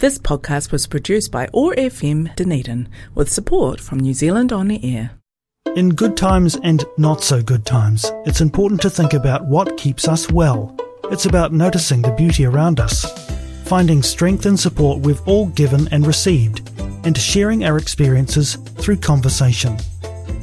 This podcast was produced by OAR FM Dunedin with support from New Zealand On the Air. In good times and not so good times, it's important to think about what keeps us well. It's about noticing the beauty around us, finding strength and support we've all given and received, and sharing our experiences through conversation.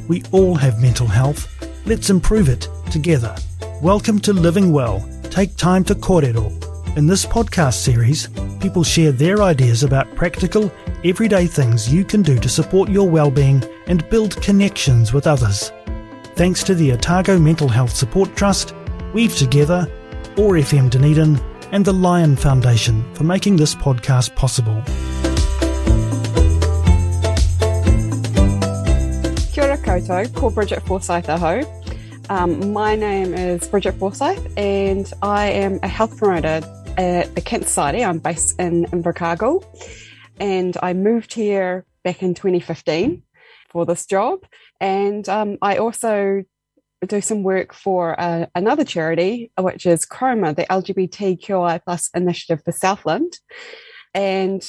We all have mental health. Let's improve it together. Welcome to Living Well. Take time to kōrero. In this podcast series, people share their ideas about practical, everyday things you can do to support your well-being and build connections with others. Thanks to the Otago Mental Health Support Trust, Weave Together, OAR FM Dunedin, and the Lion Foundation for making this podcast possible. Kia ora koutou, ko Bridget Forsyth ahau. Um, my name is Bridget Forsyth and I am a health promoter at the Cancer Society. I'm based in Invercargill and I moved here back in 2015 for this job. And um, I also do some work for uh, another charity, which is Chroma, the LGBTQI plus initiative for Southland. And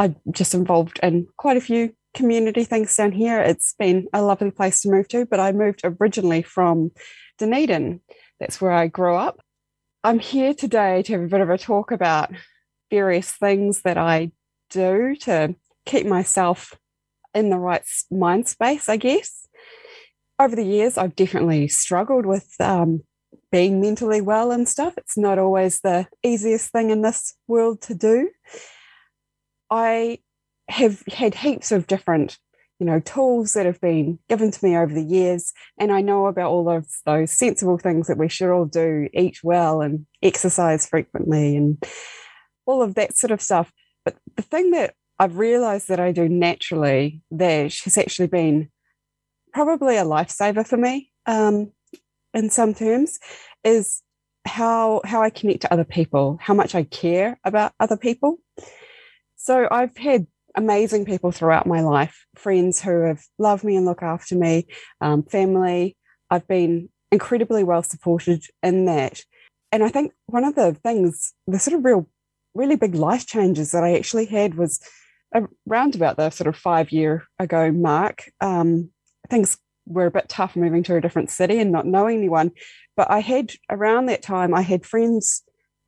I'm just involved in quite a few community things down here. It's been a lovely place to move to, but I moved originally from Dunedin. That's where I grew up. I'm here today to have a bit of a talk about various things that I do to keep myself in the right mind space, I guess. Over the years, I've definitely struggled with um, being mentally well and stuff. It's not always the easiest thing in this world to do. I have had heaps of different you know tools that have been given to me over the years. And i know about all of those sensible things that we should all do eat well and exercise frequently and all of that sort of stuff. But the thing that i've realized that i do naturally that has actually been probably a lifesaver for me um, in some terms is how how i connect to other people how much i care about other people. So i've had amazing people throughout my life friends who have loved me and look after me, um, family. I've been incredibly well supported in that. And I think one of the things, the sort of real, really big life changes that I actually had was around about the sort of five year ago mark. Um, things were a bit tough moving to a different city and not knowing anyone. But I had around that time, I had friends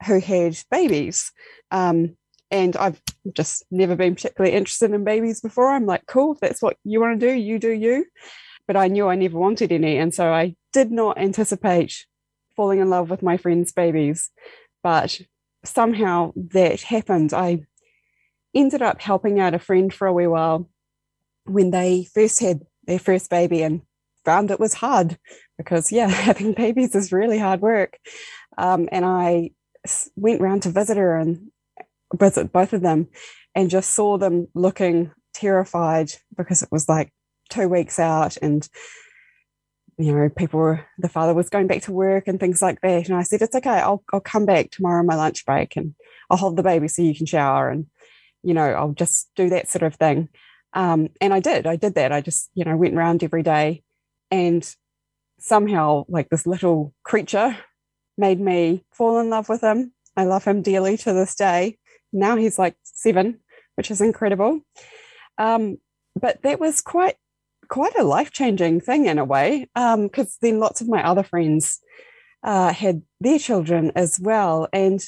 who had babies. Um, and I've just never been particularly interested in babies before. I'm like, cool, that's what you want to do, you do you. But I knew I never wanted any. And so I did not anticipate falling in love with my friend's babies. But somehow that happened. I ended up helping out a friend for a wee while when they first had their first baby and found it was hard because, yeah, having babies is really hard work. Um, and I went round to visit her and visit both of them and just saw them looking terrified because it was like two weeks out and you know people were the father was going back to work and things like that. And i said it's okay. I'll, I'll come back tomorrow on my lunch break and i'll hold the baby so you can shower and you know i'll just do that sort of thing. Um, and i did. I did that. I just you know went around every day and somehow like this little creature made me fall in love with him. I love him dearly to this day now he's like seven, which is incredible. Um, but that was quite quite a life changing thing in a way, because um, then lots of my other friends uh, had their children as well, and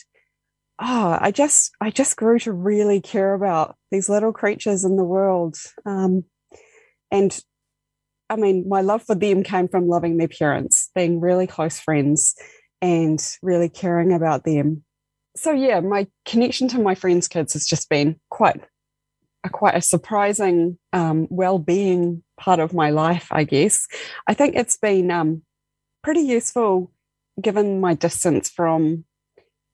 oh, I just I just grew to really care about these little creatures in the world, um, and I mean, my love for them came from loving their parents, being really close friends, and really caring about them so yeah, my connection to my friends' kids has just been quite a quite a surprising um, well-being part of my life, I guess. I think it's been um, pretty useful given my distance from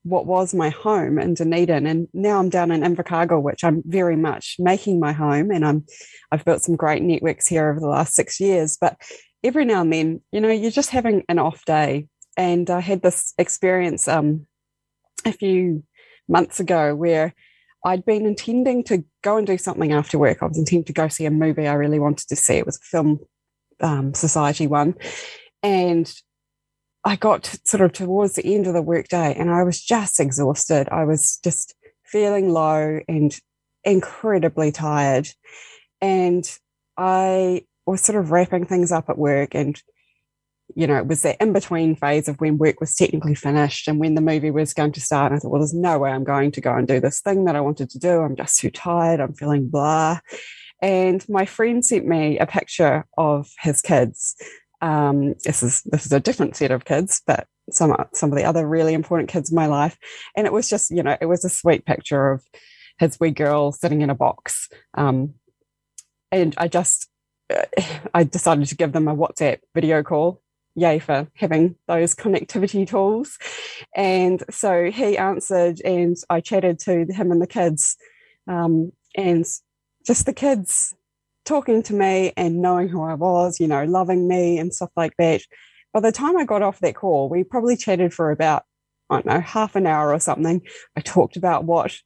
what was my home in Dunedin, and now I'm down in Invercargill, which I'm very much making my home, and I'm I've built some great networks here over the last six years. But every now and then, you know, you're just having an off day, and I had this experience um, a few months ago where I'd been intending to go and do something after work. I was intending to go see a movie I really wanted to see. It was a film um, society one. And I got sort of towards the end of the workday and I was just exhausted. I was just feeling low and incredibly tired. And I was sort of wrapping things up at work and you know, it was that in between phase of when work was technically finished and when the movie was going to start. And I thought, well, there's no way I'm going to go and do this thing that I wanted to do. I'm just too tired. I'm feeling blah. And my friend sent me a picture of his kids. Um, this is this is a different set of kids, but some some of the other really important kids in my life. And it was just, you know, it was a sweet picture of his wee girl sitting in a box. Um, and I just I decided to give them a WhatsApp video call. Yay for having those connectivity tools. And so he answered, and I chatted to him and the kids. Um, and just the kids talking to me and knowing who I was, you know, loving me and stuff like that. By the time I got off that call, we probably chatted for about, I don't know, half an hour or something. I talked about what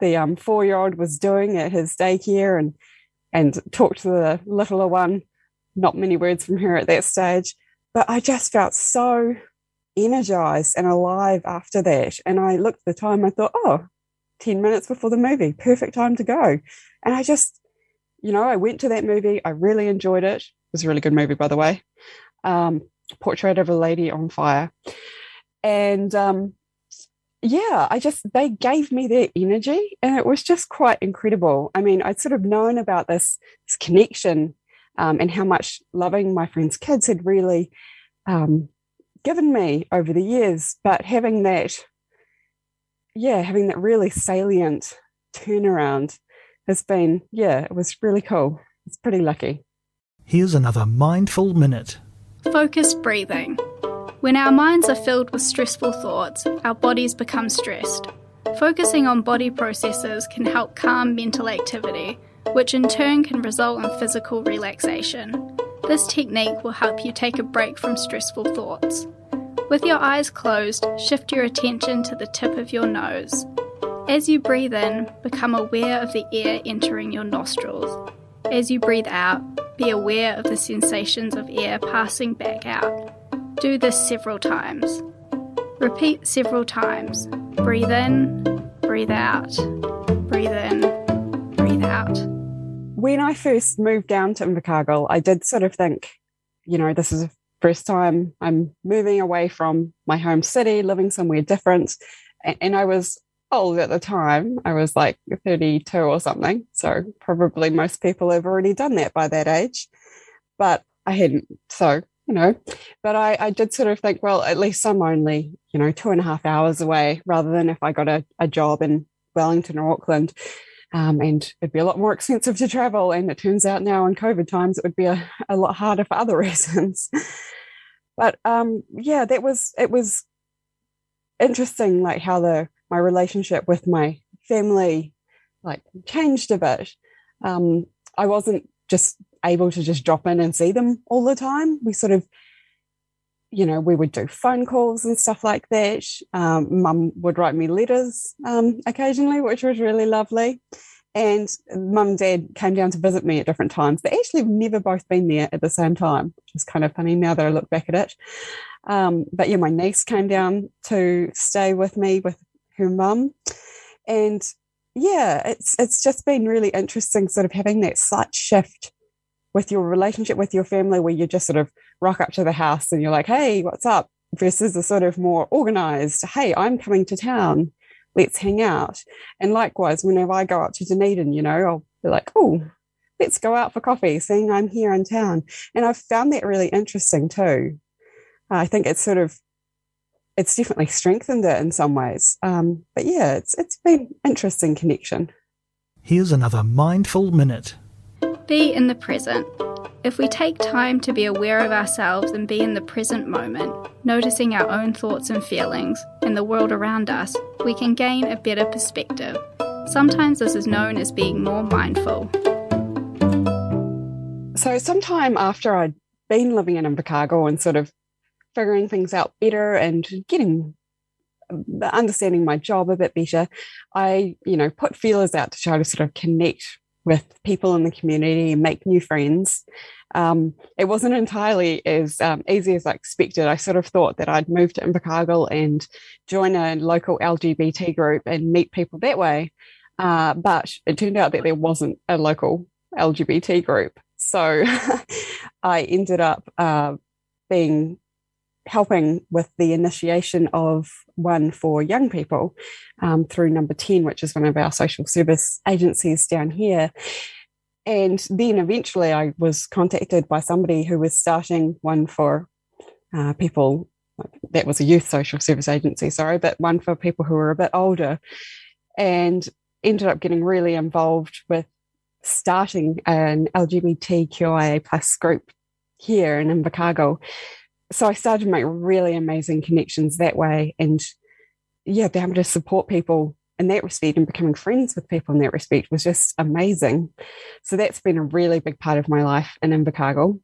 the um, four year old was doing at his daycare and and talked to the littler one. Not many words from her at that stage, but I just felt so energized and alive after that. And I looked at the time, I thought, oh, 10 minutes before the movie, perfect time to go. And I just, you know, I went to that movie. I really enjoyed it. It was a really good movie, by the way. Um, Portrait of a Lady on Fire. And um, yeah, I just, they gave me their energy and it was just quite incredible. I mean, I'd sort of known about this, this connection um, and how much loving my friends' kids had really um, given me over the years, but having that, yeah, having that really salient turnaround has been, yeah, it was really cool. It's pretty lucky. Here's another mindful minute. Focused breathing. When our minds are filled with stressful thoughts, our bodies become stressed. Focusing on body processes can help calm mental activity, which in turn can result in physical relaxation. This technique will help you take a break from stressful thoughts. With your eyes closed, shift your attention to the tip of your nose. As you breathe in, become aware of the air entering your nostrils. As you breathe out, be aware of the sensations of air passing back out. Do this several times. Repeat several times. Breathe in, breathe out, When I first moved down to Invercargill, I did sort of think, you know, this is the first time I'm moving away from my home city, living somewhere different. And I was old at the time. I was like 32 or something. So probably most people have already done that by that age. But I hadn't. So you know, but I, I did sort of think, well, at least I'm only, you know, two and a half hours away rather than if I got a, a job in Wellington or Auckland. Um, and it'd be a lot more expensive to travel. And it turns out now in COVID times, it would be a, a lot harder for other reasons. but um, yeah, that was, it was interesting, like how the, my relationship with my family like changed a bit. Um, I wasn't just able to just drop in and see them all the time. We sort of, you know, we would do phone calls and stuff like that. Um, Mum would write me letters um, occasionally, which was really lovely. And mum and dad came down to visit me at different times. They actually never both been there at the same time, which is kind of funny now that I look back at it. Um, but yeah, my niece came down to stay with me with her mum. And yeah, it's it's just been really interesting sort of having that slight shift with your relationship with your family where you're just sort of rock up to the house and you're like, hey, what's up? Versus a sort of more organized, hey, I'm coming to town. Let's hang out. And likewise, whenever I go up to Dunedin, you know, I'll be like, oh, let's go out for coffee, seeing I'm here in town. And I've found that really interesting too. I think it's sort of it's definitely strengthened it in some ways. Um, but yeah, it's it's been interesting connection. Here's another mindful minute. Be in the present. If we take time to be aware of ourselves and be in the present moment, noticing our own thoughts and feelings and the world around us, we can gain a better perspective. Sometimes this is known as being more mindful. So, sometime after I'd been living in Invercargill and sort of figuring things out better and getting uh, understanding my job a bit better, I, you know, put feelers out to try to sort of connect with people in the community and make new friends. Um, it wasn't entirely as um, easy as I expected. I sort of thought that I'd move to Invercargill and join a local LGBT group and meet people that way. Uh, but it turned out that there wasn't a local LGBT group. So I ended up uh, being helping with the initiation of one for young people um, through number 10 which is one of our social service agencies down here. And then eventually i was contacted by somebody who was starting one for uh, people that was a youth social service agency sorry but one for people who were a bit older and ended up getting really involved with starting an lgbtqia plus group here in invercargill so I started to make really amazing connections that way and yeah, being able to support people in that respect and becoming friends with people in that respect was just amazing. So that's been a really big part of my life in Invercargill.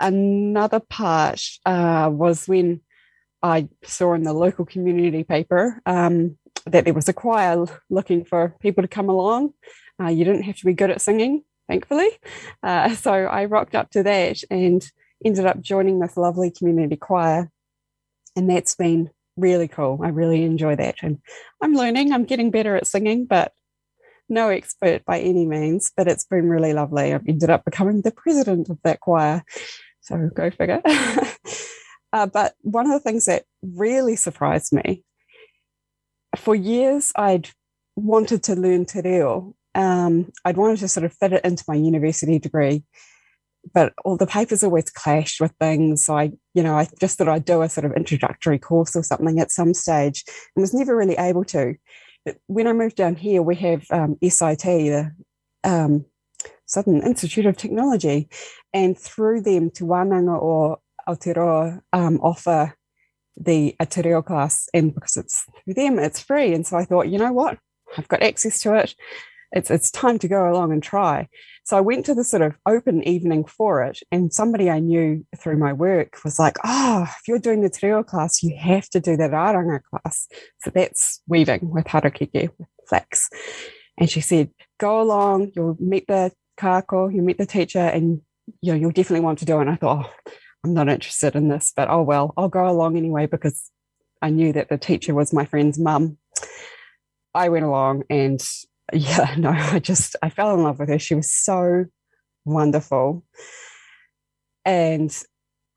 Another part uh, was when I saw in the local community paper um, that there was a choir looking for people to come along. Uh, you didn't have to be good at singing, thankfully. Uh, so I rocked up to that and ended up joining this lovely community choir. And that's been really cool. I really enjoy that. And I'm learning, I'm getting better at singing, but no expert by any means. But it's been really lovely. I've ended up becoming the president of that choir. So go figure. uh, but one of the things that really surprised me for years, I'd wanted to learn te reo. Um, I'd wanted to sort of fit it into my university degree but all the papers always clashed with things. So I, you know, I just thought I'd do a sort of introductory course or something at some stage and was never really able to. But when I moved down here, we have um, SIT, the um, Southern Institute of Technology, and through them, Te Wānanga o Aotearoa um, offer the a te reo class, and because it's through them, it's free. And so I thought, you know what, I've got access to it it's it's time to go along and try. So I went to the sort of open evening for it, and somebody I knew through my work was like, "Oh, if you're doing the te reo class, you have to do the raranga class." So that's weaving with harakeke with flax. And she said, "Go along. You'll meet the kaiako, you'll meet the teacher, and you know you'll definitely want to do it." And I thought, oh, I'm not interested in this, but oh well, I'll go along anyway because I knew that the teacher was my friend's mum. I went along and yeah, no, I just I fell in love with her. She was so wonderful. And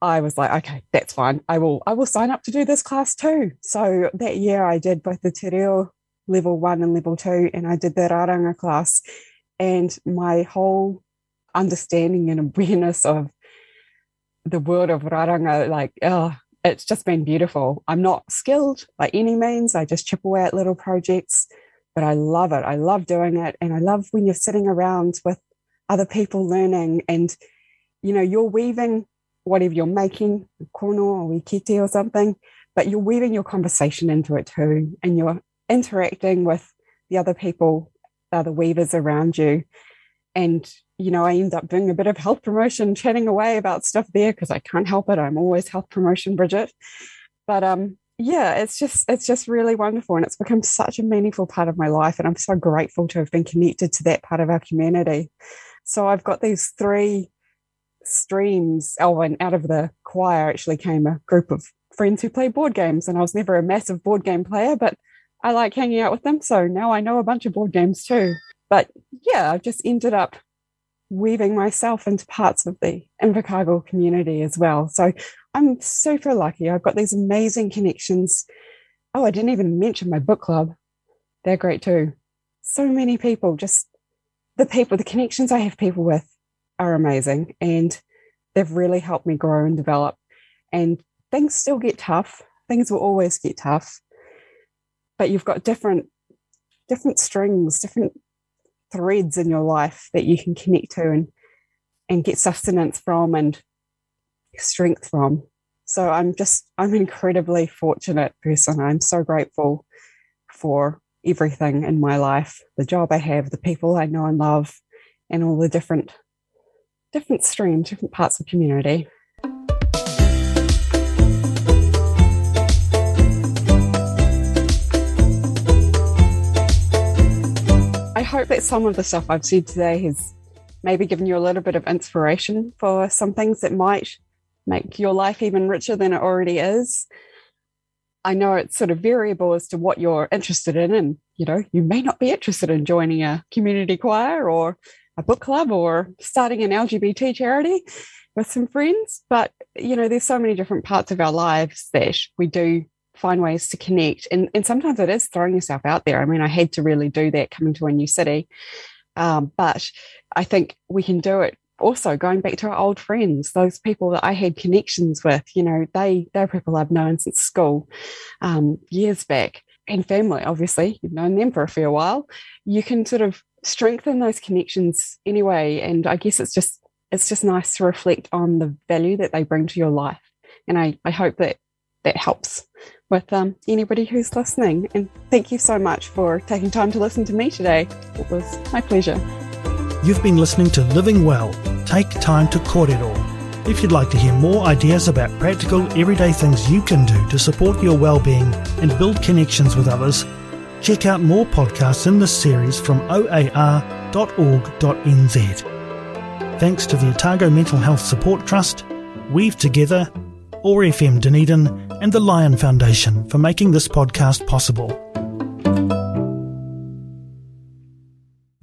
I was like, okay, that's fine. I will I will sign up to do this class too. So that year I did both the te reo level one and level two, and I did the raranga class. And my whole understanding and awareness of the world of raranga, like, oh, it's just been beautiful. I'm not skilled by any means. I just chip away at little projects but I love it. I love doing it. And I love when you're sitting around with other people learning and, you know, you're weaving whatever you're making, kono or wikiti or something, but you're weaving your conversation into it too. And you're interacting with the other people, the other weavers around you. And, you know, I end up doing a bit of health promotion, chatting away about stuff there because I can't help it. I'm always health promotion, Bridget. But um, yeah, it's just it's just really wonderful, and it's become such a meaningful part of my life, and I'm so grateful to have been connected to that part of our community. So I've got these three streams. Oh, and out of the choir actually came a group of friends who play board games, and I was never a massive board game player, but I like hanging out with them. So now I know a bunch of board games too. But yeah, I've just ended up weaving myself into parts of the Invercargill community as well. So I'm super lucky. I've got these amazing connections. Oh, I didn't even mention my book club. They're great too. So many people, just the people, the connections I have people with are amazing. And they've really helped me grow and develop. And things still get tough. Things will always get tough. But you've got different different strings, different threads in your life that you can connect to and and get sustenance from and strength from. So I'm just I'm an incredibly fortunate person. I'm so grateful for everything in my life, the job I have, the people I know and love, and all the different different streams, different parts of community. I hope that some of the stuff I've said today has maybe given you a little bit of inspiration for some things that might make your life even richer than it already is. I know it's sort of variable as to what you're interested in. And, you know, you may not be interested in joining a community choir or a book club or starting an LGBT charity with some friends. But, you know, there's so many different parts of our lives that we do find ways to connect. And, and sometimes it is throwing yourself out there. I mean, I had to really do that coming to a new city. Um, but I think we can do it also going back to our old friends, those people that I had connections with, you know, they they're people I've known since school, um, years back, and family. Obviously, you've known them for a fair while. You can sort of strengthen those connections anyway, and I guess it's just it's just nice to reflect on the value that they bring to your life, and I I hope that that helps with um, anybody who's listening. And thank you so much for taking time to listen to me today. It was my pleasure. You've been listening to Living Well. Take time to kōrero. If you'd like to hear more ideas about practical, everyday things you can do to support your well-being and build connections with others, check out more podcasts in this series from oar.org.nz. Thanks to the Otago Mental Health Support Trust, Weave Together, OAR FM Dunedin, and the Lion Foundation for making this podcast possible.